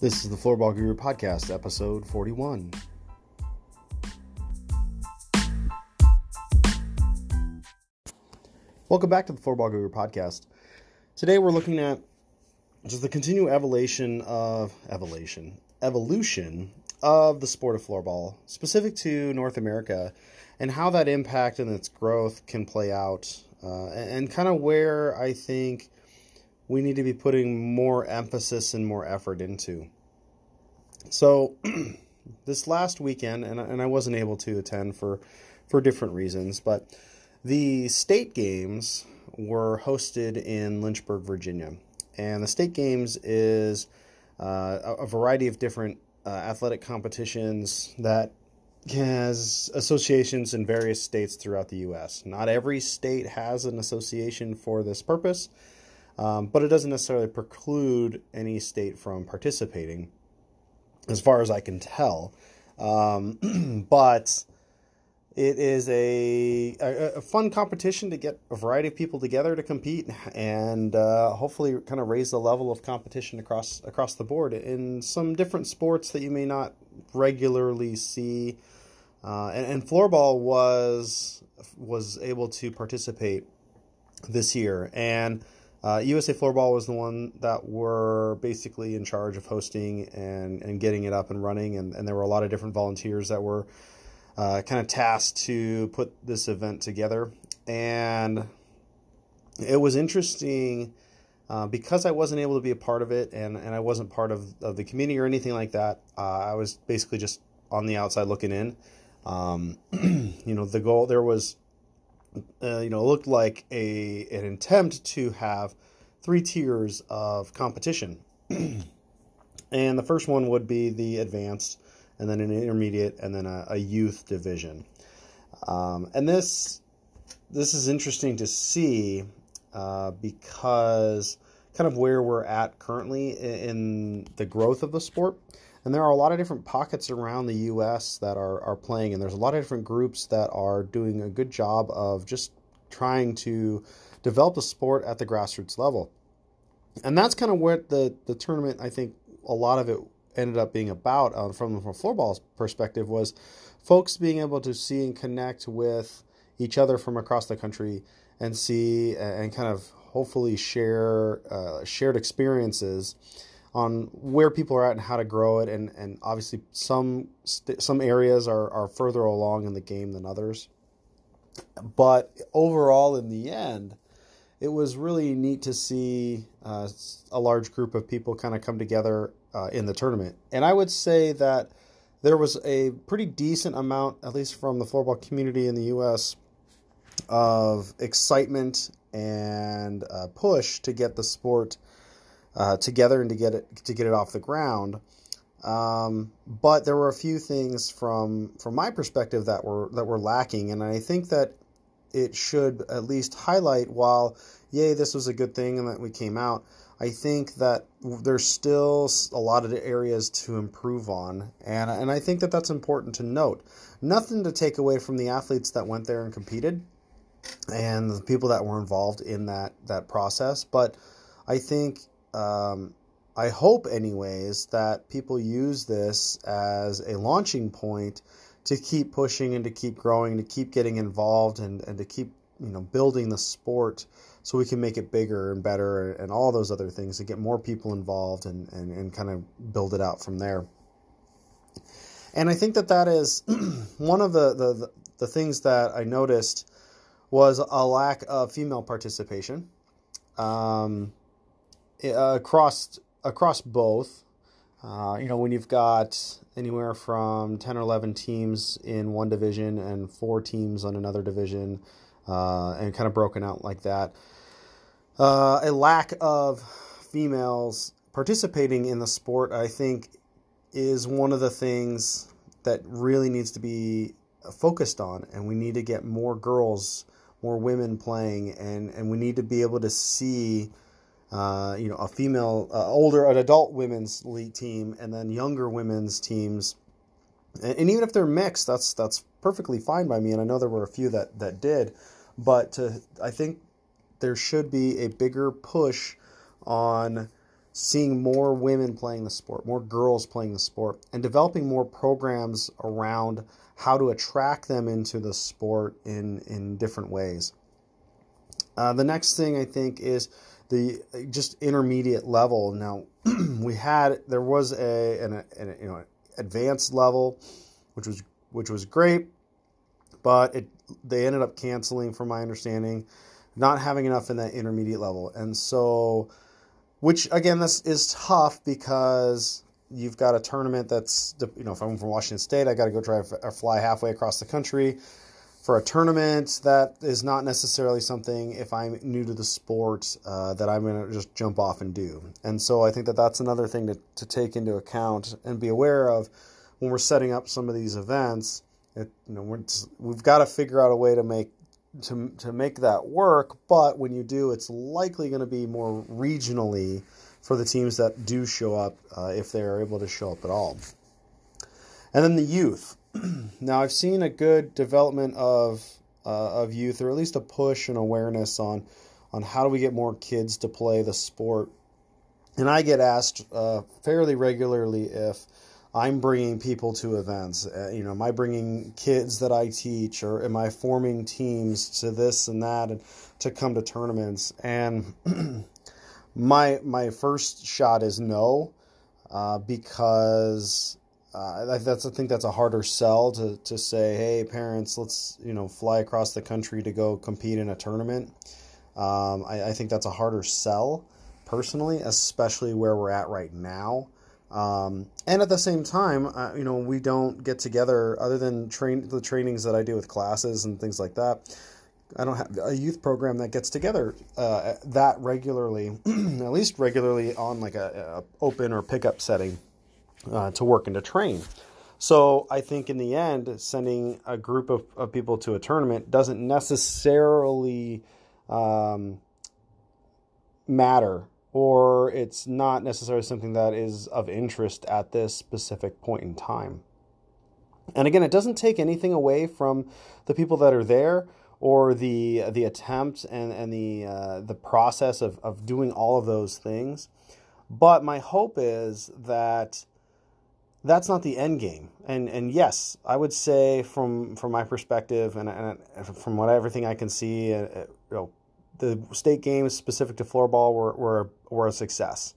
This is the Floorball Guru Podcast, episode 41. Welcome back to the Floorball Guru Podcast. Today we're looking at just the continued evolution of evolution, evolution of the sport of floorball, specific to North America, and how that impact and its growth can play out, uh, and, and kind of where I think we need to be putting more emphasis and more effort into. So, this last weekend, and, and I wasn't able to attend for for different reasons, but the state games were hosted in Lynchburg, Virginia, and the state games is uh, a, variety of different uh, athletic competitions that has associations in various states throughout the U.S. Not every state has an association for this purpose, um, but it doesn't necessarily preclude any state from participating, as far as I can tell. Um, but it is a, a, a, fun competition to get a variety of people together to compete and uh, hopefully kind of raise the level of competition across across the board in some different sports that you may not regularly see. Uh, and, and floorball was was able to participate this year, and uh, USA Floorball was the one that were basically in charge of hosting and, and getting it up and running, and, and there were a lot of different volunteers that were uh, kind of tasked to put this event together. And it was interesting uh, because I wasn't able to be a part of it and, and I wasn't part of, of the community or anything like that. Uh, I was basically just on the outside looking in. Um, you know, the goal there was, uh, you know, looked like a an attempt to have three tiers of competition. and the first one would be the advanced and then an intermediate, and then a, a youth division. Um, and this this is interesting to see uh, because kind of where we're at currently in the growth of the sport. And there are a lot of different pockets around the U.S. that are, are playing, and there's a lot of different groups that are doing a good job of just trying to develop the sport at the grassroots level. And that's kind of what the, the tournament, I think, a lot of it ended up being about uh, from from floorball's perspective was folks being able to see and connect with each other from across the country and see and kind of hopefully share uh, shared experiences on where people are at and how to grow it and and obviously some st- some areas are are further along in the game than others but overall in the end it was really neat to see uh, a large group of people kind of come together uh, in the tournament. And I would say that there was a pretty decent amount, at least from the floorball community in the U.S., of excitement and uh, push to get the sport uh, together and to get it to get it off the ground. Um, but there were a few things from from my perspective that were that were lacking, and I think that it should at least highlight while yay this was a good thing and that we came out I think that there's still a lot of areas to improve on, and and I think that that's important to note. Nothing to take away from the athletes that went there and competed, and the people that were involved in that that process. But I think, um, I hope, anyways, that people use this as a launching point to keep pushing and to keep growing, to keep getting involved, and and to keep you know building the sport so we can make it bigger and better and all those other things to get more people involved and, and, and kind of build it out from there. And I think that that is one of the, the, the things that I noticed was a lack of female participation um, across across both. Uh, you know, when you've got anywhere from 10 or 11 teams in one division and four teams on another division, uh, and kind of broken out like that. Uh, a lack of females participating in the sport, I think, is one of the things that really needs to be focused on, and we need to get more girls, more women playing, and and we need to be able to see. Uh, you know, a female, uh, older, an adult women's league team, and then younger women's teams, and, and, even if they're mixed, that's that's perfectly fine by me. And I know there were a few that that did, but to, I think there should be a bigger push on seeing more women playing the sport, more girls playing the sport, and developing more programs around how to attract them into the sport in, in different ways. Uh, the next thing I think is the just intermediate level. Now we had there was a an, an you know advanced level, which was which was great, but it they ended up canceling, from my understanding, not having enough in that intermediate level, and so which again this is tough because you've got a tournament that's you know if I'm from Washington State, I got to go drive or fly halfway across the country for a tournament that is not necessarily something if I'm new to the sport uh, that I'm going to just jump off and do. And so I think that that's another thing to, to take into account and be aware of when we're setting up some of these events. It, you know, we've got to figure out a way to make to to make that work. But when you do, it's likely going to be more regionally for the teams that do show up uh, if they are able to show up at all. And then the youth. now I've seen a good development of uh, of youth, or at least a push and awareness on on how do we get more kids to play the sport. And I get asked uh, fairly regularly if I'm bringing people to events. Uh, you know, am I bringing kids that I teach, or am I forming teams to this and that, and to come to tournaments? And my my first shot is no, uh, because uh, that's I think that's a harder sell to to say, hey parents, let's you know fly across the country to go compete in a tournament. Um, I, I, think that's a harder sell personally, especially where we're at right now. Um, and at the same time, uh, you know, we don't get together other than train the trainings that I do with classes and things like that. I don't have a youth program that gets together uh, that regularly, at least regularly on like a, a open or pickup setting uh, to work and to train. So I think in the end, sending a group of, of people to a tournament doesn't necessarily um, matter, or it's not necessarily something that is of interest at this specific point in time. And again, it doesn't take anything away from the people that are there or the the attempt and and the uh, the process of of doing all of those things. But my hope is that that's not the end game. And and yes, I would say from from my perspective and, and from what everything I can see, uh, uh, you know, the state games specific to floorball were were were a success,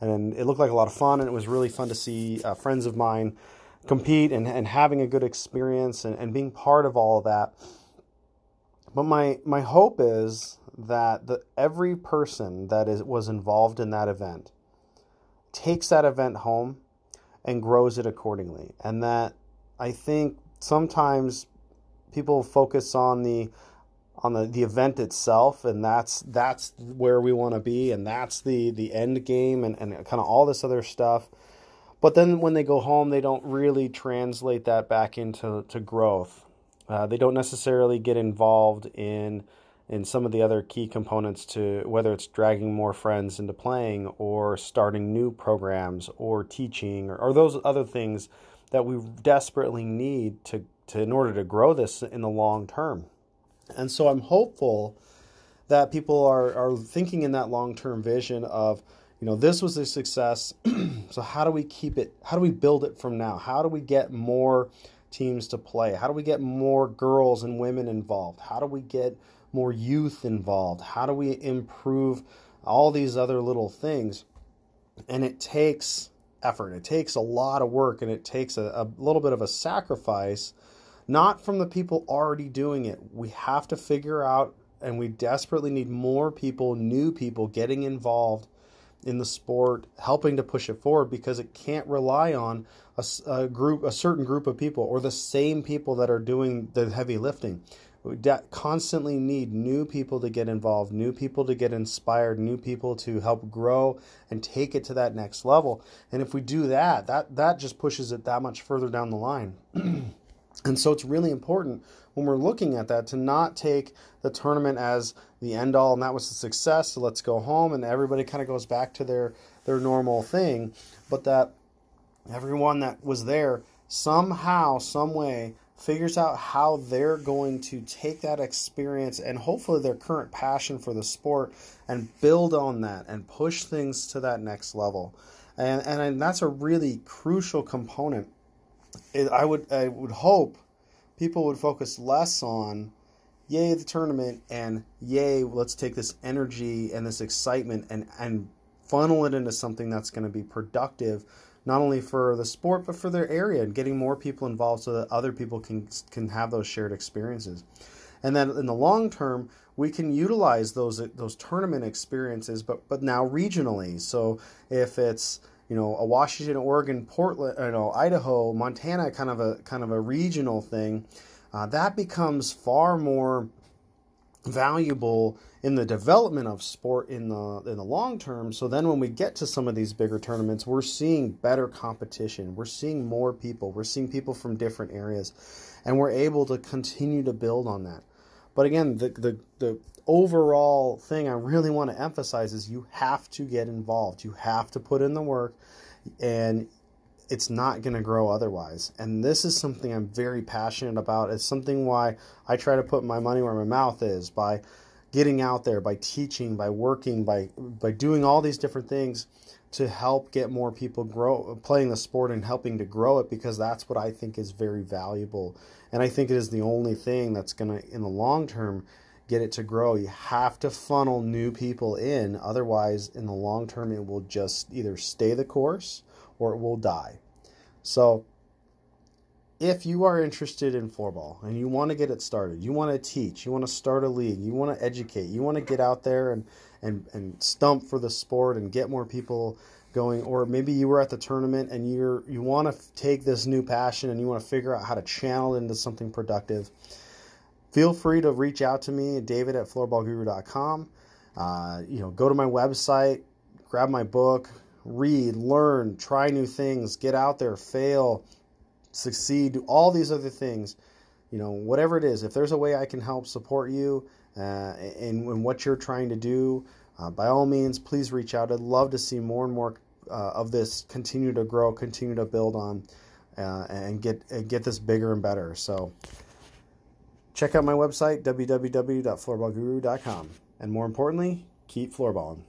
and it looked like a lot of fun, and it was really fun to see uh, friends of mine compete and, and having a good experience and, and being part of all of that. But my my hope is that the, every person that is was involved in that event takes that event home and grows it accordingly. And that I think sometimes people focus on the on the, the event itself and that's that's where we want to be and that's the the end game and, and kind of all this other stuff but then when they go home they don't really translate that back into to growth uh, they don't necessarily get involved in in some of the other key components to whether it's dragging more friends into playing or starting new programs or teaching or, or those other things that we desperately need to, to in order to grow this in the long term. And so I'm hopeful that people are, are thinking in that long term vision of, you know, this was a success. so how do we keep it? How do we build it from now? How do we get more teams to play? How do we get more girls and women involved? How do we get more youth involved? How do we improve all these other little things? And it takes effort, it takes a lot of work, and it takes a, a little bit of a sacrifice, not from the people already doing it. We have to figure out, and we desperately need more people, new people getting involved in the sport, helping to push it forward because it can't rely on a, a, group, a certain group of people, or the same people that are doing the heavy lifting. We constantly need new people to get involved, new people to get inspired, new people to help grow and take it to that next level. And if we do that, that that just pushes it that much further down the line. and so it's really important when we're looking at that to not take the tournament as the end all and that was a success, so let's go home and everybody kind of goes back to their their normal thing, but that everyone that was there somehow, some way figures out how they're going to take that experience and hopefully their current passion for the sport and build on that and push things to that next level. And, and, that's a really crucial component. It, I would I would hope people would focus less on yay the tournament and yay let's take this energy and this excitement and and funnel it into something that's going to be productive not only for the sport but for their area and getting more people involved so that other people can can have those shared experiences. And then in the long term, we can utilize those those tournament experiences, but but now regionally. So if it's you know a Washington, Oregon, Portland, you know Idaho, Montana, kind of a kind of a regional thing, uh, that becomes far more valuable in the development of sport in the in the long term. So then when we get to some of these bigger tournaments, we're seeing better competition. We're seeing more people. We're seeing people from different areas and we're able to continue to build on that. But again, the the the overall thing I really want to emphasize is you have to get involved. You have to put in the work and it's not going to grow otherwise. And this is something I'm very passionate about. It's something why I try to put my money where my mouth is by getting out there, by teaching, by working, by by doing all these different things to help get more people grow playing the sport and helping to grow it because that's what I think is very valuable. And I think it is the only thing that's going to in the long term get it to grow. You have to funnel new people in, otherwise in the long term it will just either stay the course or it will die. So, if you are interested in floorball and you want to get it started, you want to teach, you want to start a league, you want to educate, you want to get out there and, and, and stump for the sport and get more people going, or maybe you were at the tournament and you're you want to take this new passion and you want to figure out how to channel it into something productive. Feel free to reach out to me, David at floorballguru.com. Uh, you know, go to my website, grab my book, read, learn, try new things, get out there, fail, succeed, do all these other things. You know, whatever it is, if there's a way I can help support you uh, in, in what you're trying to do, uh, by all means, please reach out. I'd love to see more and more uh, of this continue to grow, continue to build on, uh, and get and get this bigger and better. So, check out my website www.floorballguru.com, and more importantly, keep floorballing.